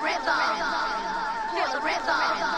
rhythm. Feel the rhythm.